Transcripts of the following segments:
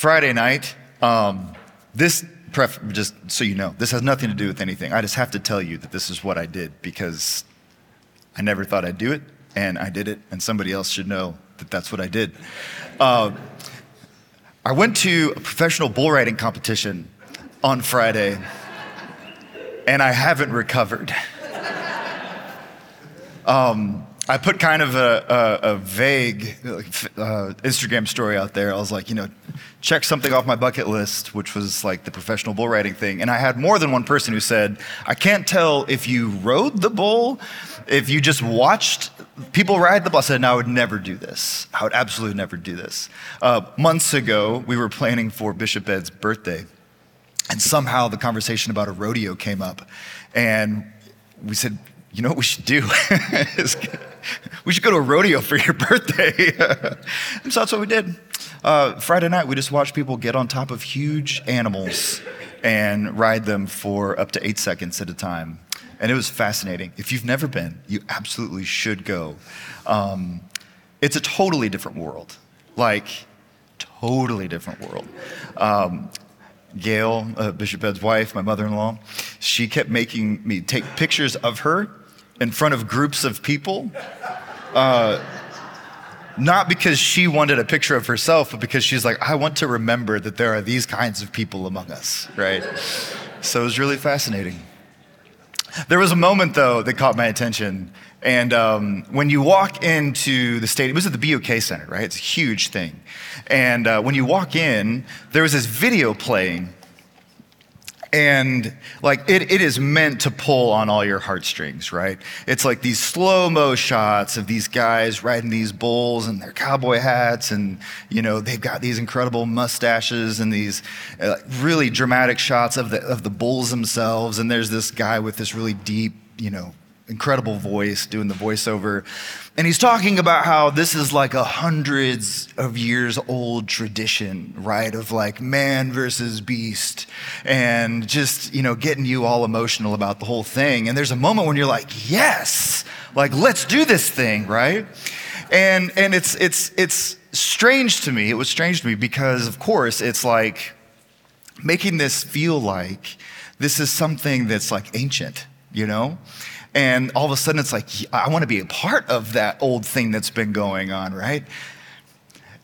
Friday night, um, this, pref- just so you know, this has nothing to do with anything. I just have to tell you that this is what I did because I never thought I'd do it, and I did it, and somebody else should know that that's what I did. Uh, I went to a professional bull riding competition on Friday, and I haven't recovered. Um, I put kind of a, a, a vague uh, Instagram story out there. I was like, you know, check something off my bucket list, which was like the professional bull riding thing. And I had more than one person who said, I can't tell if you rode the bull, if you just watched people ride the bull. I said, no, I would never do this. I would absolutely never do this. Uh, months ago, we were planning for Bishop Ed's birthday. And somehow the conversation about a rodeo came up. And we said, you know what we should do? we should go to a rodeo for your birthday. and so that's what we did. Uh, Friday night, we just watched people get on top of huge animals and ride them for up to eight seconds at a time. And it was fascinating. If you've never been, you absolutely should go. Um, it's a totally different world. Like, totally different world. Um, Gail, uh, Bishop Ed's wife, my mother in law, she kept making me take pictures of her in front of groups of people. Uh, not because she wanted a picture of herself, but because she's like, I want to remember that there are these kinds of people among us, right? So it was really fascinating. There was a moment, though, that caught my attention. And um, when you walk into the stadium, it was at the BOK Center, right? It's a huge thing. And uh, when you walk in, there was this video playing and like it, it is meant to pull on all your heartstrings right? It's like these slow-mo shots of these guys riding these bulls and their cowboy hats and you know they've got these incredible mustaches and these uh, really dramatic shots of the of the bulls themselves. And there's this guy with this really deep you know incredible voice doing the voiceover. And he's talking about how this is like a hundreds of years old tradition, right? Of like man versus beast and just, you know, getting you all emotional about the whole thing. And there's a moment when you're like, yes, like let's do this thing, right? And, and it's, it's, it's strange to me. It was strange to me because, of course, it's like making this feel like this is something that's like ancient, you know? And all of a sudden, it's like, I want to be a part of that old thing that's been going on, right?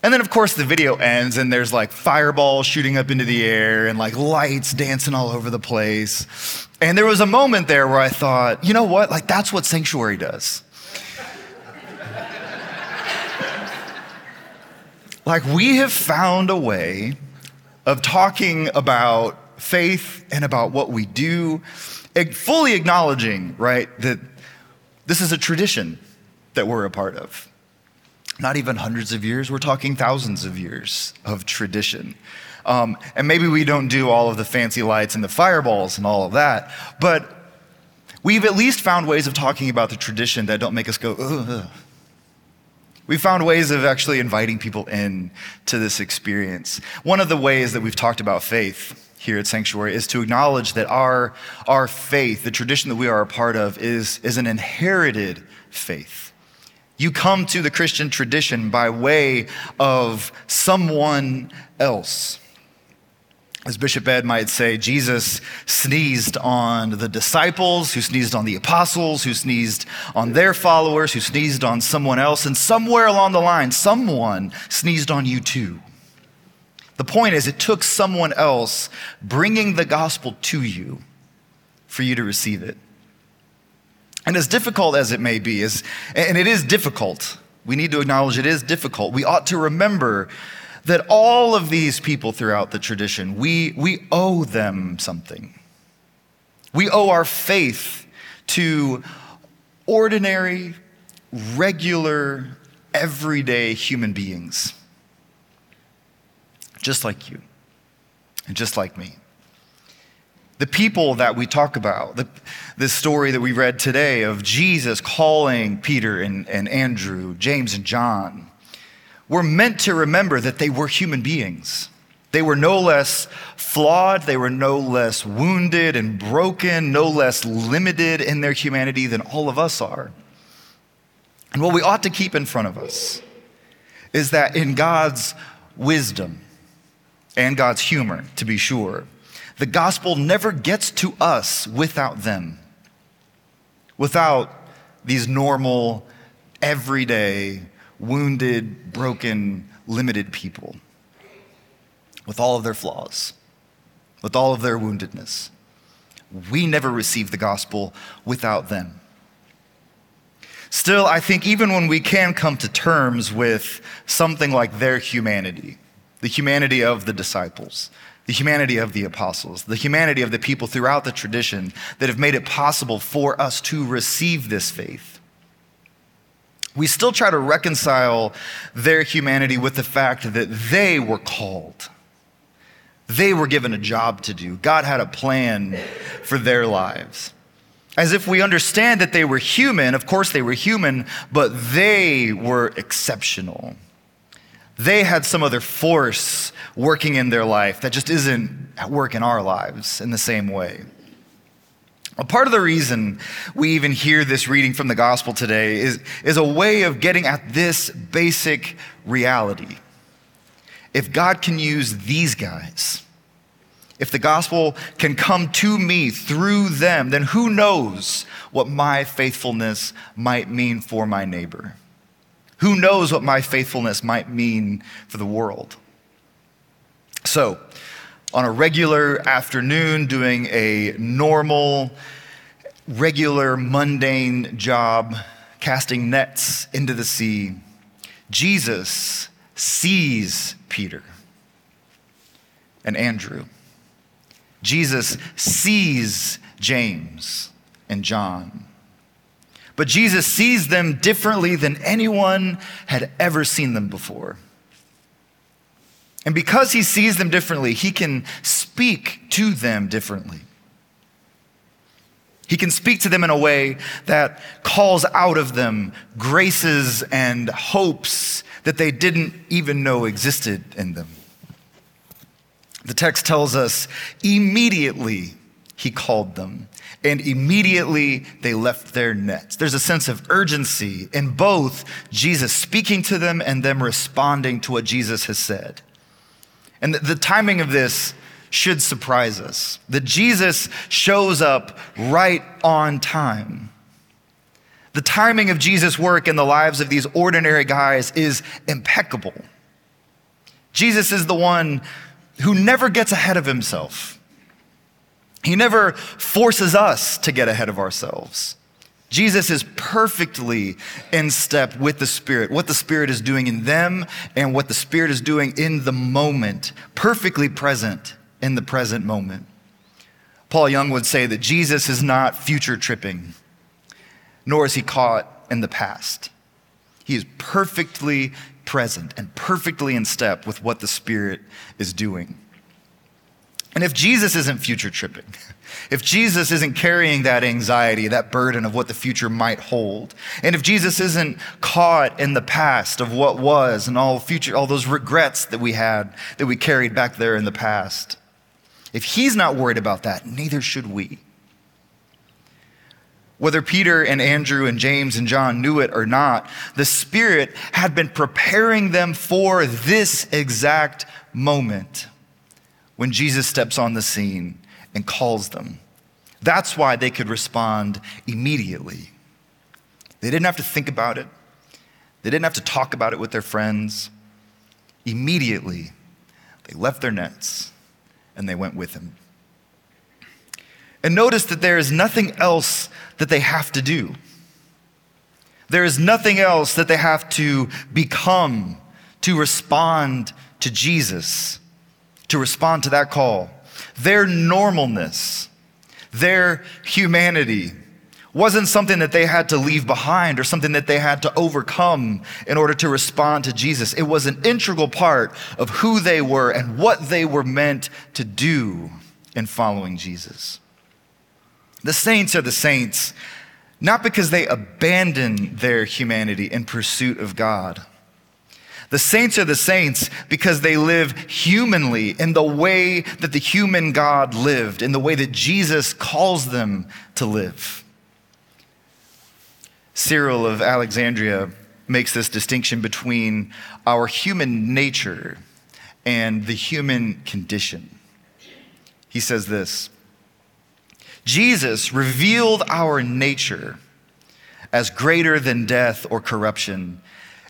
And then, of course, the video ends and there's like fireballs shooting up into the air and like lights dancing all over the place. And there was a moment there where I thought, you know what? Like, that's what Sanctuary does. like, we have found a way of talking about faith and about what we do fully acknowledging, right, that this is a tradition that we're a part of. Not even hundreds of years, we're talking thousands of years of tradition. Um, and maybe we don't do all of the fancy lights and the fireballs and all of that, but we've at least found ways of talking about the tradition that don't make us go, ugh. We found ways of actually inviting people in to this experience. One of the ways that we've talked about faith here at Sanctuary is to acknowledge that our, our faith, the tradition that we are a part of, is, is an inherited faith. You come to the Christian tradition by way of someone else. As Bishop Ed might say, Jesus sneezed on the disciples, who sneezed on the apostles, who sneezed on their followers, who sneezed on someone else, and somewhere along the line, someone sneezed on you too. The point is, it took someone else bringing the gospel to you for you to receive it. And as difficult as it may be, is, and it is difficult, we need to acknowledge it is difficult. We ought to remember that all of these people throughout the tradition, we, we owe them something. We owe our faith to ordinary, regular, everyday human beings just like you and just like me. The people that we talk about, the, the story that we read today of Jesus calling Peter and, and Andrew, James and John, we're meant to remember that they were human beings. They were no less flawed, they were no less wounded and broken, no less limited in their humanity than all of us are. And what we ought to keep in front of us is that in God's wisdom, and God's humor, to be sure. The gospel never gets to us without them, without these normal, everyday, wounded, broken, limited people, with all of their flaws, with all of their woundedness. We never receive the gospel without them. Still, I think even when we can come to terms with something like their humanity, the humanity of the disciples, the humanity of the apostles, the humanity of the people throughout the tradition that have made it possible for us to receive this faith, we still try to reconcile their humanity with the fact that they were called. They were given a job to do. God had a plan for their lives. As if we understand that they were human, of course they were human, but they were exceptional. They had some other force working in their life that just isn't at work in our lives in the same way. A part of the reason we even hear this reading from the gospel today is, is a way of getting at this basic reality. If God can use these guys, if the gospel can come to me through them, then who knows what my faithfulness might mean for my neighbor? Who knows what my faithfulness might mean for the world? So, on a regular afternoon, doing a normal, regular, mundane job, casting nets into the sea, Jesus sees Peter and Andrew. Jesus sees James and John. But Jesus sees them differently than anyone had ever seen them before. And because he sees them differently, he can speak to them differently. He can speak to them in a way that calls out of them graces and hopes that they didn't even know existed in them. The text tells us immediately he called them, and immediately they left their nets. There's a sense of urgency in both Jesus speaking to them and them responding to what Jesus has said. And the, timing of this should surprise us that Jesus shows up right on time. The timing of Jesus' work in the lives of these ordinary guys is impeccable. Jesus is the one who never gets ahead of himself. He never forces us to get ahead of ourselves. Jesus is perfectly in step with the Spirit, what the Spirit is doing in them and what the Spirit is doing in the moment, perfectly present in the present moment. Paul Young would say that Jesus is not future tripping, nor is he caught in the past. He is perfectly present and perfectly in step with what the Spirit is doing. And if Jesus isn't future tripping, if Jesus isn't carrying that anxiety, that burden of what the future might hold, and if Jesus isn't caught in the past of what was and all future, all those regrets that we had, that we carried back there in the past, if he's not worried about that, neither should we. Whether Peter and Andrew and James and John knew it or not, the Spirit had been preparing them for this exact moment when Jesus steps on the scene and calls them. That's why they could respond immediately. They didn't have to think about it, they didn't have to talk about it with their friends. Immediately, they left their nets and they went with him. And notice that there is nothing else that they have to do. There is nothing else that they have to become to respond to Jesus to respond to that call. Their normalness, their humanity, wasn't something that they had to leave behind or something that they had to overcome in order to respond to Jesus. It was an integral part of who they were and what they were meant to do in following Jesus. The saints are the saints not because they abandon their humanity in pursuit of God the saints are the saints because they live humanly in the way that the human God lived, in the way that Jesus calls them to live. Cyril of Alexandria makes this distinction between our human nature and the human condition. He says this Jesus revealed our nature as greater than death or corruption,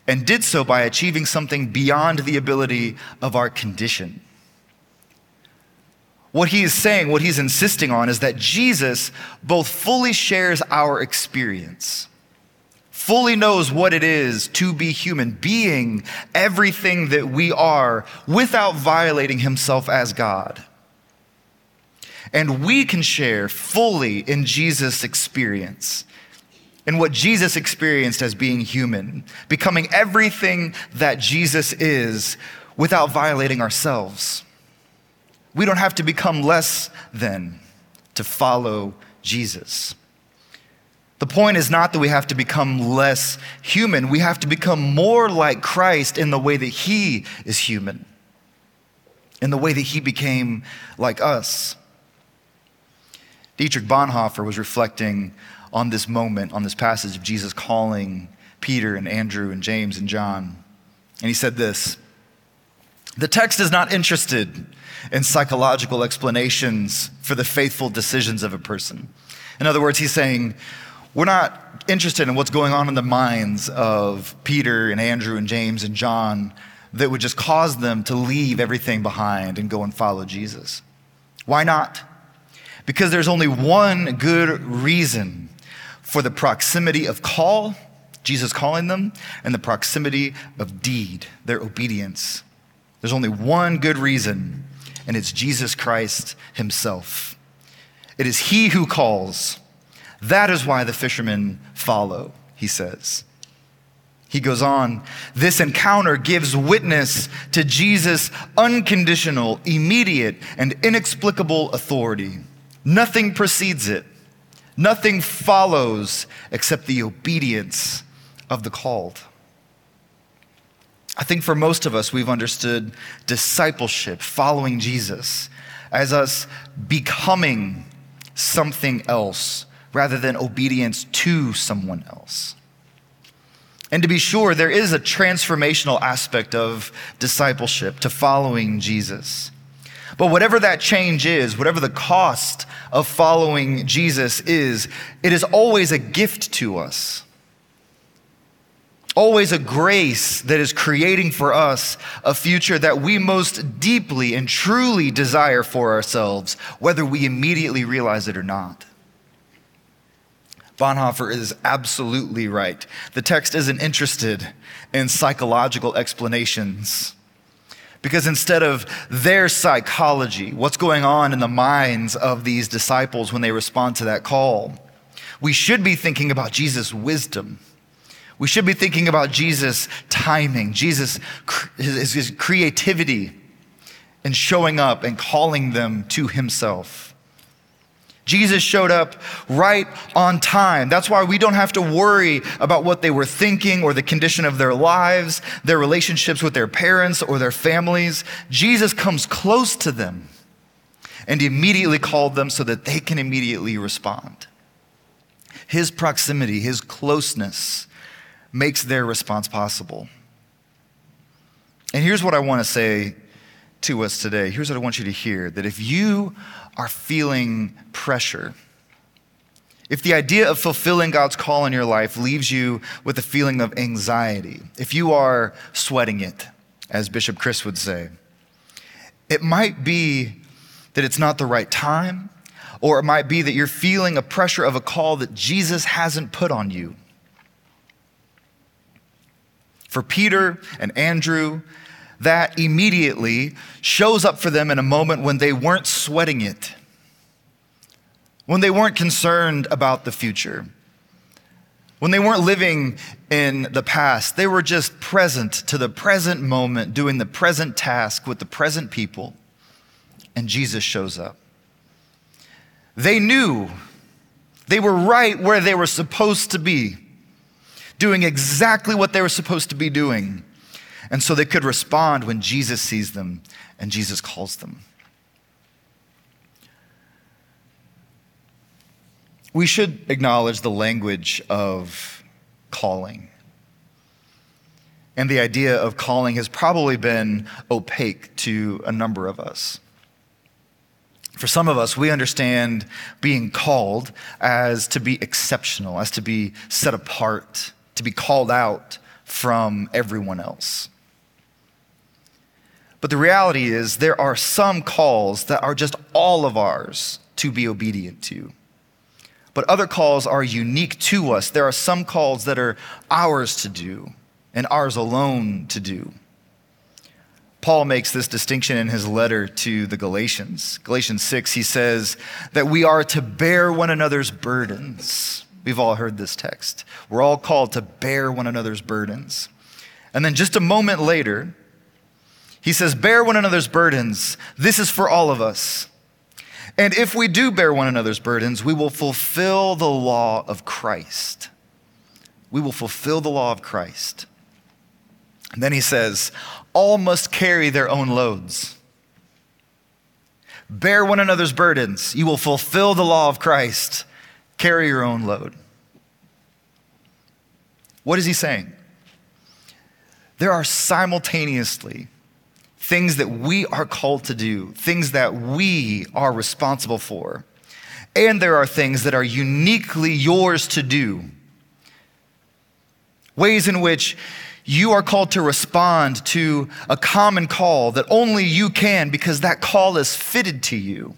and did so by achieving something beyond the ability of our condition. What he is saying, what he's insisting on, is that Jesus both fully shares our experience, fully knows what it is to be human, being everything that we are without violating himself as God. And we can share fully in Jesus' experience, in what Jesus experienced as being human, becoming everything that Jesus is without violating ourselves. We don't have to become less than to follow Jesus. The point is not that we have to become less human. We have to become more like Christ in the way that he is human, in the way that he became like us. Dietrich Bonhoeffer was reflecting on this moment, on this passage of Jesus calling Peter and Andrew and James and John. And he said this The text is not interested in psychological explanations for the faithful decisions of a person. In other words, he's saying, we're not interested in what's going on in the minds of Peter and Andrew and James and John that would just cause them to leave everything behind and go and follow Jesus. Why not? Because there's only one good reason for the proximity of call, Jesus calling them, and the proximity of deed, their obedience. There's only one good reason and it's Jesus Christ himself. It is he who calls. That is why the fishermen follow, he says. He goes on, this encounter gives witness to Jesus' unconditional, immediate, and inexplicable authority. Nothing precedes it, nothing follows except the obedience of the called. I think for most of us, we've understood discipleship, following Jesus, as us becoming something else rather than obedience to someone else. And to be sure, there is a transformational aspect of discipleship to following Jesus. But whatever that change is, whatever the cost of following Jesus is, it is always a gift to us always a grace that is creating for us a future that we most deeply and truly desire for ourselves, whether we immediately realize it or not. Bonhoeffer is absolutely right. The text isn't interested in psychological explanations. Because instead of their psychology, what's going on in the minds of these disciples when they respond to that call, we should be thinking about Jesus' wisdom we should be thinking about Jesus' timing, Jesus' his, his creativity in showing up and calling them to himself. Jesus showed up right on time. That's why we don't have to worry about what they were thinking or the condition of their lives, their relationships with their parents or their families. Jesus comes close to them and immediately called them so that they can immediately respond. His proximity, his closeness, makes their response possible. And here's what I want to say to us today. Here's what I want you to hear that if you are feeling pressure, if the idea of fulfilling God's call in your life leaves you with a feeling of anxiety, if you are sweating it, as Bishop Chris would say, it might be that it's not the right time, or it might be that you're feeling a pressure of a call that Jesus hasn't put on you. For Peter and Andrew, that immediately shows up for them in a moment when they weren't sweating it, when they weren't concerned about the future, when they weren't living in the past. They were just present to the present moment, doing the present task with the present people, and Jesus shows up. They knew they were right where they were supposed to be doing exactly what they were supposed to be doing. And so they could respond when Jesus sees them and Jesus calls them. We should acknowledge the language of calling. And the idea of calling has probably been opaque to a number of us. For some of us, we understand being called as to be exceptional, as to be set apart, to be called out from everyone else. But the reality is, there are some calls that are just all of ours to be obedient to. But other calls are unique to us. There are some calls that are ours to do and ours alone to do. Paul makes this distinction in his letter to the Galatians. Galatians 6, he says that we are to bear one another's burdens. We've all heard this text. We're all called to bear one another's burdens. And then just a moment later, he says, Bear one another's burdens. This is for all of us. And if we do bear one another's burdens, we will fulfill the law of Christ. We will fulfill the law of Christ. And then he says, All must carry their own loads. Bear one another's burdens. You will fulfill the law of Christ. Carry your own load. What is he saying? There are simultaneously things that we are called to do, things that we are responsible for. And there are things that are uniquely yours to do. Ways in which you are called to respond to a common call that only you can because that call is fitted to you.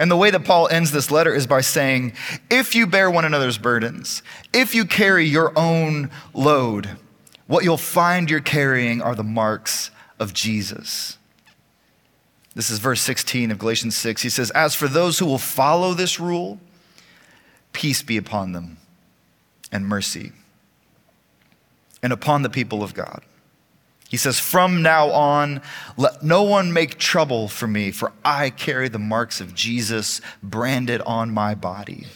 And the way that Paul ends this letter is by saying, if you bear one another's burdens, if you carry your own load, what you'll find you're carrying are the marks of Jesus. This is verse 16 of Galatians 6. He says, As for those who will follow this rule, peace be upon them and mercy, and upon the people of God. He says, From now on, let no one make trouble for me, for I carry the marks of Jesus branded on my body.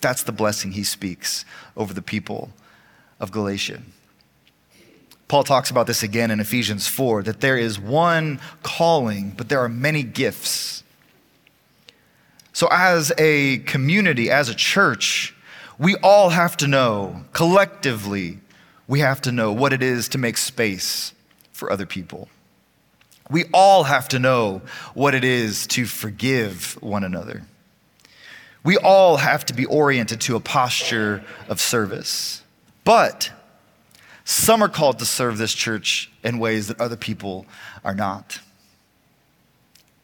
That's the blessing he speaks over the people of Galatia. Paul talks about this again in Ephesians 4 that there is one calling, but there are many gifts. So, as a community, as a church, we all have to know, collectively, we have to know what it is to make space for other people. We all have to know what it is to forgive one another. We all have to be oriented to a posture of service. But some are called to serve this church in ways that other people are not.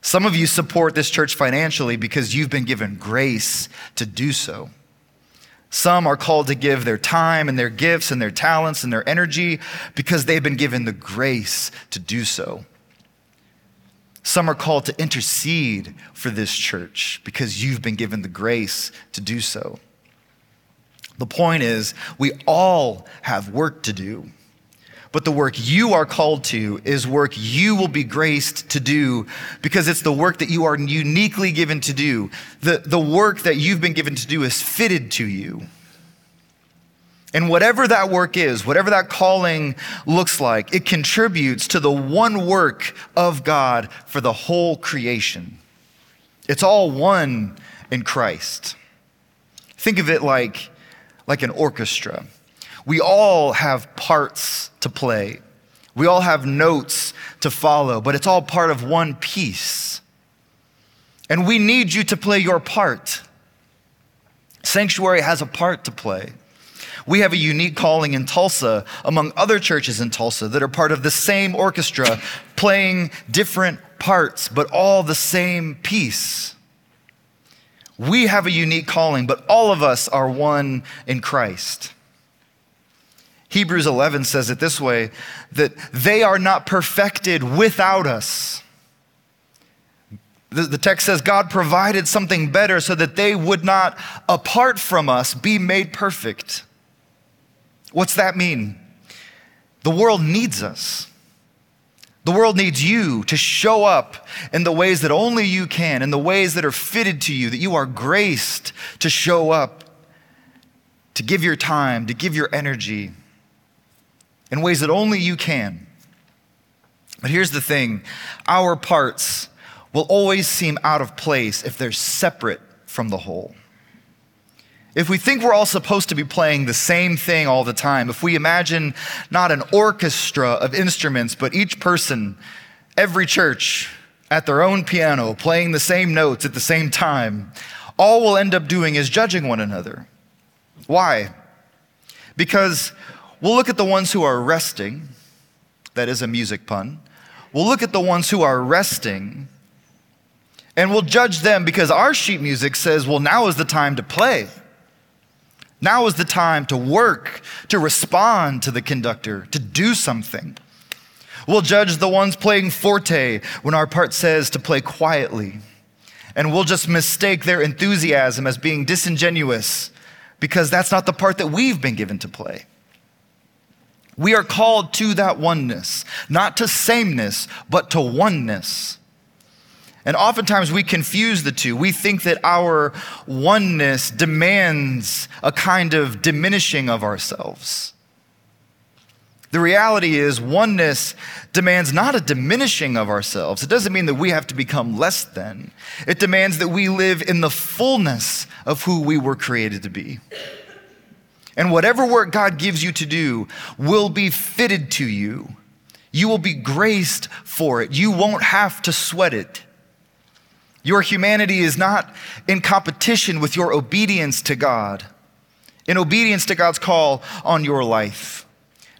Some of you support this church financially because you've been given grace to do so. Some are called to give their time and their gifts and their talents and their energy because they've been given the grace to do so. Some are called to intercede for this church because you've been given the grace to do so. The point is, we all have work to do. But the work you are called to is work you will be graced to do because it's the work that you are uniquely given to do. The, the work that you've been given to do is fitted to you. And whatever that work is, whatever that calling looks like, it contributes to the one work of God for the whole creation. It's all one in Christ. Think of it like like an orchestra. We all have parts to play. We all have notes to follow, but it's all part of one piece. And we need you to play your part. Sanctuary has a part to play. We have a unique calling in Tulsa among other churches in Tulsa that are part of the same orchestra, playing different parts, but all the same piece. We have a unique calling, but all of us are one in Christ. Hebrews 11 says it this way that they are not perfected without us. The, the, text says God provided something better so that they would not, apart from us, be made perfect. What's that mean? The world needs us. The world needs you to show up in the ways that only you can, in the ways that are fitted to you, that you are graced to show up, to give your time, to give your energy in ways that only you can. But here's the thing our parts will always seem out of place if they're separate from the whole. If we think we're all supposed to be playing the same thing all the time, if we imagine not an orchestra of instruments, but each person, every church, at their own piano, playing the same notes at the same time, all we'll end up doing is judging one another. Why? Because we'll look at the ones who are resting, that is a music pun. We'll look at the ones who are resting, and we'll judge them because our sheet music says, well, now is the time to play. Now is the time to work, to respond to the conductor, to do something. We'll judge the ones playing forte when our part says to play quietly. And we'll just mistake their enthusiasm as being disingenuous because that's not the part that we've been given to play. We are called to that oneness, not to sameness, but to oneness. And oftentimes we confuse the two. We think that our oneness demands a kind of diminishing of ourselves. The reality is, oneness demands not a diminishing of ourselves. It doesn't mean that we have to become less than. It demands that we live in the fullness of who we were created to be. And whatever work God gives you to do will be fitted to you. You will be graced for it. You won't have to sweat it. Your humanity is not in competition with your obedience to God, in obedience to God's call on your life,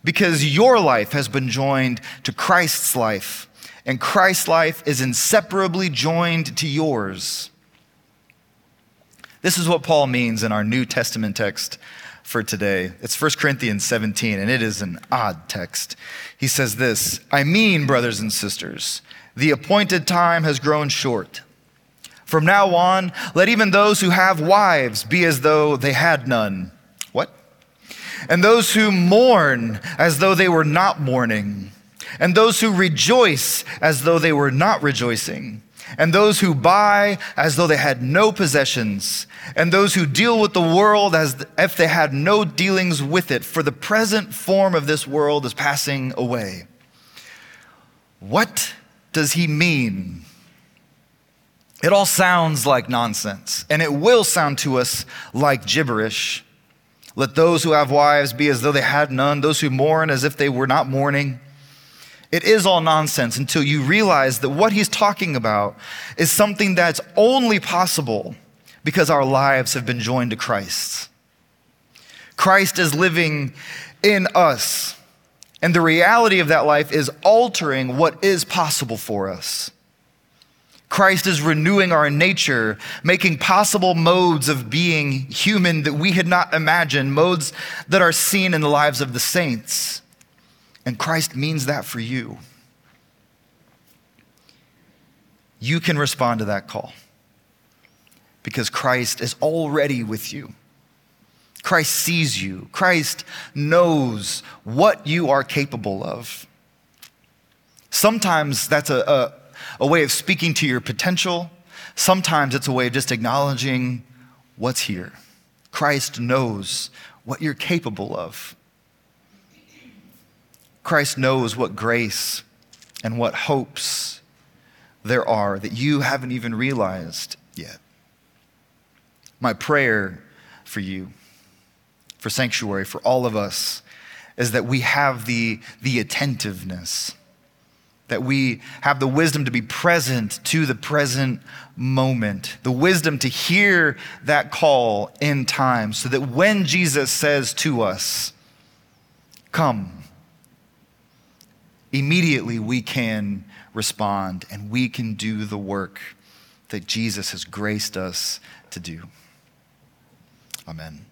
because your life has been joined to Christ's life, and Christ's life is inseparably joined to yours. This is what Paul means in our New Testament text for today. It's 1 Corinthians 17, and it is an odd text. He says this I mean, brothers and sisters, the appointed time has grown short. From now on, let even those who have wives be as though they had none. What? And those who mourn as though they were not mourning. And those who rejoice as though they were not rejoicing. And those who buy as though they had no possessions. And those who deal with the world as if they had no dealings with it. For the present form of this world is passing away. What does he mean? It all sounds like nonsense, and it will sound to us like gibberish. Let those who have wives be as though they had none, those who mourn as if they were not mourning. It is all nonsense until you realize that what he's talking about is something that's only possible because our lives have been joined to Christ. Christ is living in us, and the reality of that life is altering what is possible for us. Christ is renewing our nature, making possible modes of being human that we had not imagined, modes that are seen in the lives of the saints. And Christ means that for you. You can respond to that call because Christ is already with you. Christ sees you. Christ knows what you are capable of. Sometimes that's a, a a way of speaking to your potential. Sometimes it's a way of just acknowledging what's here. Christ knows what you're capable of. Christ knows what grace and what hopes there are that you haven't even realized yet. My prayer for you, for Sanctuary, for all of us, is that we have the, the attentiveness that we have the wisdom to be present to the present moment, the wisdom to hear that call in time, so that when Jesus says to us, Come, immediately we can respond and we can do the work that Jesus has graced us to do. Amen.